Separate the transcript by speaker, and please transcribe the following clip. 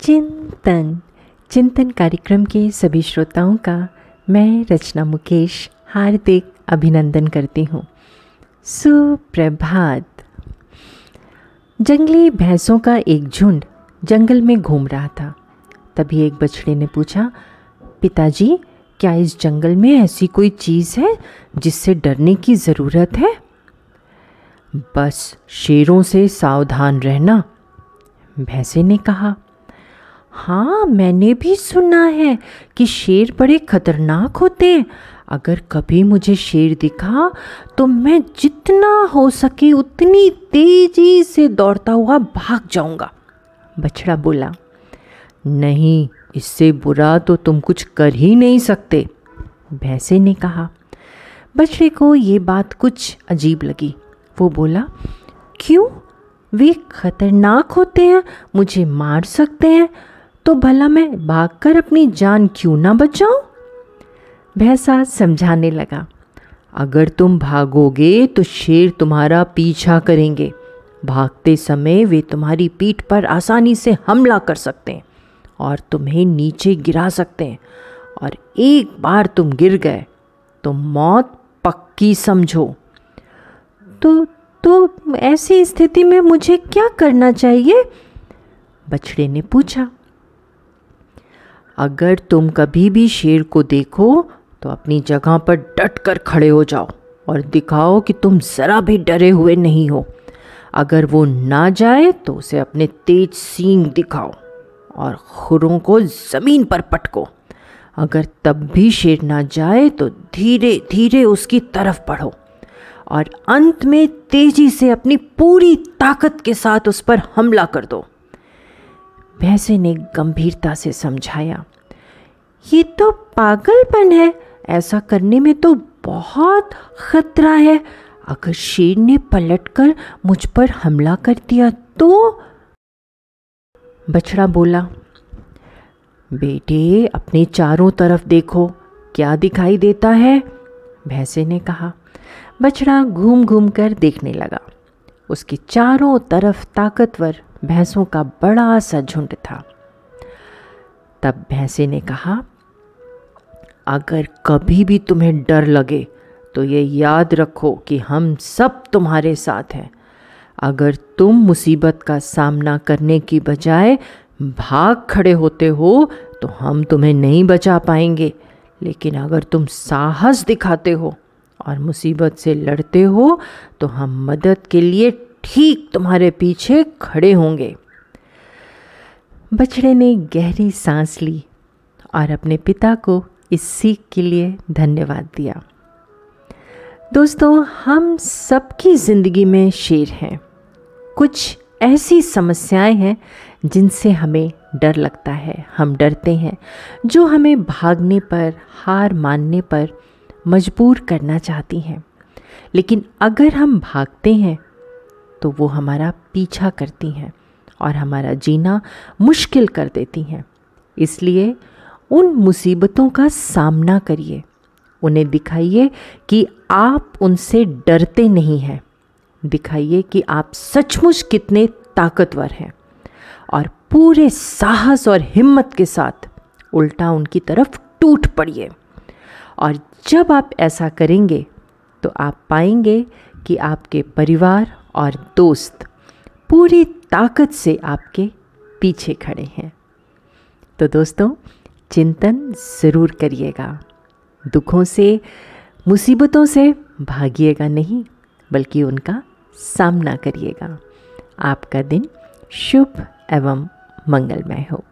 Speaker 1: चिंतन। चिंतन कार्यक्रम के सभी श्रोताओं का मैं रचना मुकेश हार्दिक अभिनंदन करती हूँ। सुप्रभात। जंगली भैंसों का एक झुंड जंगल में घूम रहा था। तभी एक बछड़े ने पूछा, पिताजी, क्या इस जंगल में ऐसी कोई चीज़ है जिससे डरने की ज़रूरत है?
Speaker 2: बस शेरों से सावधान रहना, भैंसे ने कहा।
Speaker 1: हाँ मैंने भी सुना है कि शेर बड़े खतरनाक होते हैं। अगर कभी मुझे शेर दिखा तो मैं जितना हो सके उतनी तेज़ी से दौड़ता हुआ भाग जाऊँगा।
Speaker 2: बछड़ा बोला, नहीं, इससे बुरा तो तुम कुछ कर ही नहीं सकते।
Speaker 1: भैंसे ने कहा। बछड़े को ये बात कुछ अजीब लगी। वो बोला, क्यों? वे खतरनाक होते हैं, मुझे मार सकते हैं। तो भला मैं भागकर अपनी जान क्यों ना बचाऊं?
Speaker 2: भैंसा समझाने लगा, अगर तुम भागोगे तो शेर तुम्हारा पीछा करेंगे। भागते समय वे तुम्हारी पीठ पर आसानी से हमला कर सकते हैं और तुम्हें नीचे गिरा सकते हैं और एक बार तुम गिर गए तो मौत पक्की समझो।
Speaker 1: तो तो ऐसी स्थिति में मुझे क्या करना चाहिए?
Speaker 2: बछड़े ने पूछा। अगर तुम कभी भी शेर को देखो तो अपनी जगह पर डट कर खड़े हो जाओ और दिखाओ कि तुम ज़रा भी डरे हुए नहीं हो। अगर वो ना जाए तो उसे अपने तेज सींग दिखाओ और खुरों को ज़मीन पर पटको। अगर तब भी शेर ना जाए तो धीरे धीरे उसकी तरफ़ बढ़ो और अंत में तेज़ी से अपनी पूरी ताकत के साथ उस पर हमला कर दो। भैंसे ने गंभीरता से समझाया,
Speaker 1: ये तो पागलपन है। ऐसा करने में तो बहुत खतरा है। अगर शेर ने पलटकर मुझ पर हमला कर दिया तो?
Speaker 2: बछड़ा बोला, बेटे, अपने चारों तरफ़ देखो, क्या दिखाई देता है? भैंसे ने कहा।
Speaker 1: बछड़ा घूम घूम कर देखने लगा। उसके चारों तरफ़ ताकतवर भैंसों का बड़ा सा झुंड था।
Speaker 2: तब भैंसे ने कहा, अगर कभी भी तुम्हें डर लगे तो ये याद रखो कि हम सब तुम्हारे साथ हैं। अगर तुम मुसीबत का सामना करने की बजाय भाग खड़े होते हो तो हम तुम्हें नहीं बचा पाएँगे। लेकिन अगर तुम साहस दिखाते हो और मुसीबत से लड़ते हो तो हम मदद के लिए ठीक तुम्हारे पीछे खड़े होंगे।
Speaker 1: बछड़े ने गहरी सांस ली और अपने पिता को इस सीख के लिए धन्यवाद दिया। दोस्तों, हम सबकी ज़िंदगी में शेर हैं। कुछ ऐसी समस्याएँ हैं जिनसे हमें डर लगता है। हम डरते हैं, जो हमें भागने पर, हार मानने पर मजबूर करना चाहती हैं। लेकिन अगर हम भागते हैं तो वो हमारा पीछा करती हैं और हमारा जीना मुश्किल कर देती हैं। इसलिए उन मुसीबतों का सामना करिए। उन्हें दिखाइए कि आप उनसे डरते नहीं हैं। दिखाइए कि आप सचमुच कितने ताकतवर हैं और पूरे साहस और हिम्मत के साथ उल्टा उनकी तरफ़ टूट पड़िए। और जब आप ऐसा करेंगे तो आप पाएँगे कि आपके परिवार और दोस्त पूरी ताकत से आपके पीछे खड़े हैं। तो दोस्तों, चिंतन ज़रूर करिएगा। दुखों से, मुसीबतों से भागिएगा नहीं, बल्कि उनका सामना करिएगा। आपका दिन शुभ एवं मंगलमय हो।